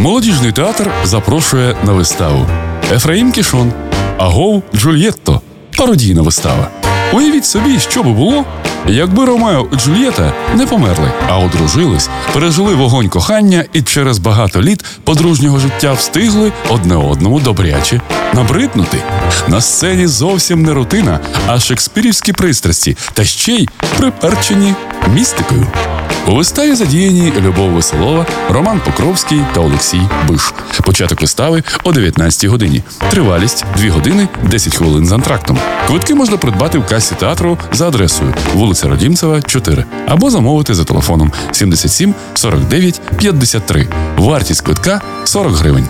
Молодіжний театр запрошує на виставу Ефраїм Кішон, Агов Джульєтто. Пародійна вистава. Уявіть собі, що би було, якби Ромео і Джульєта не померли, а одружились, пережили вогонь кохання і через багато літ подружнього життя встигли одне одному добряче набриднути. На сцені зовсім не рутина, а шекспірівські пристрасті, та ще й приперчені містикою. У виставі задіяні Любов Веселова, Роман Покровський та Олексій Биш. Початок вистави о 19 годині. Тривалість 2 години 10 хвилин з антрактом. Квитки можна придбати в касі театру за адресою вулиця Родімцева, 4 або замовити за телефоном 77 49 53. Вартість квитка 40 гривень.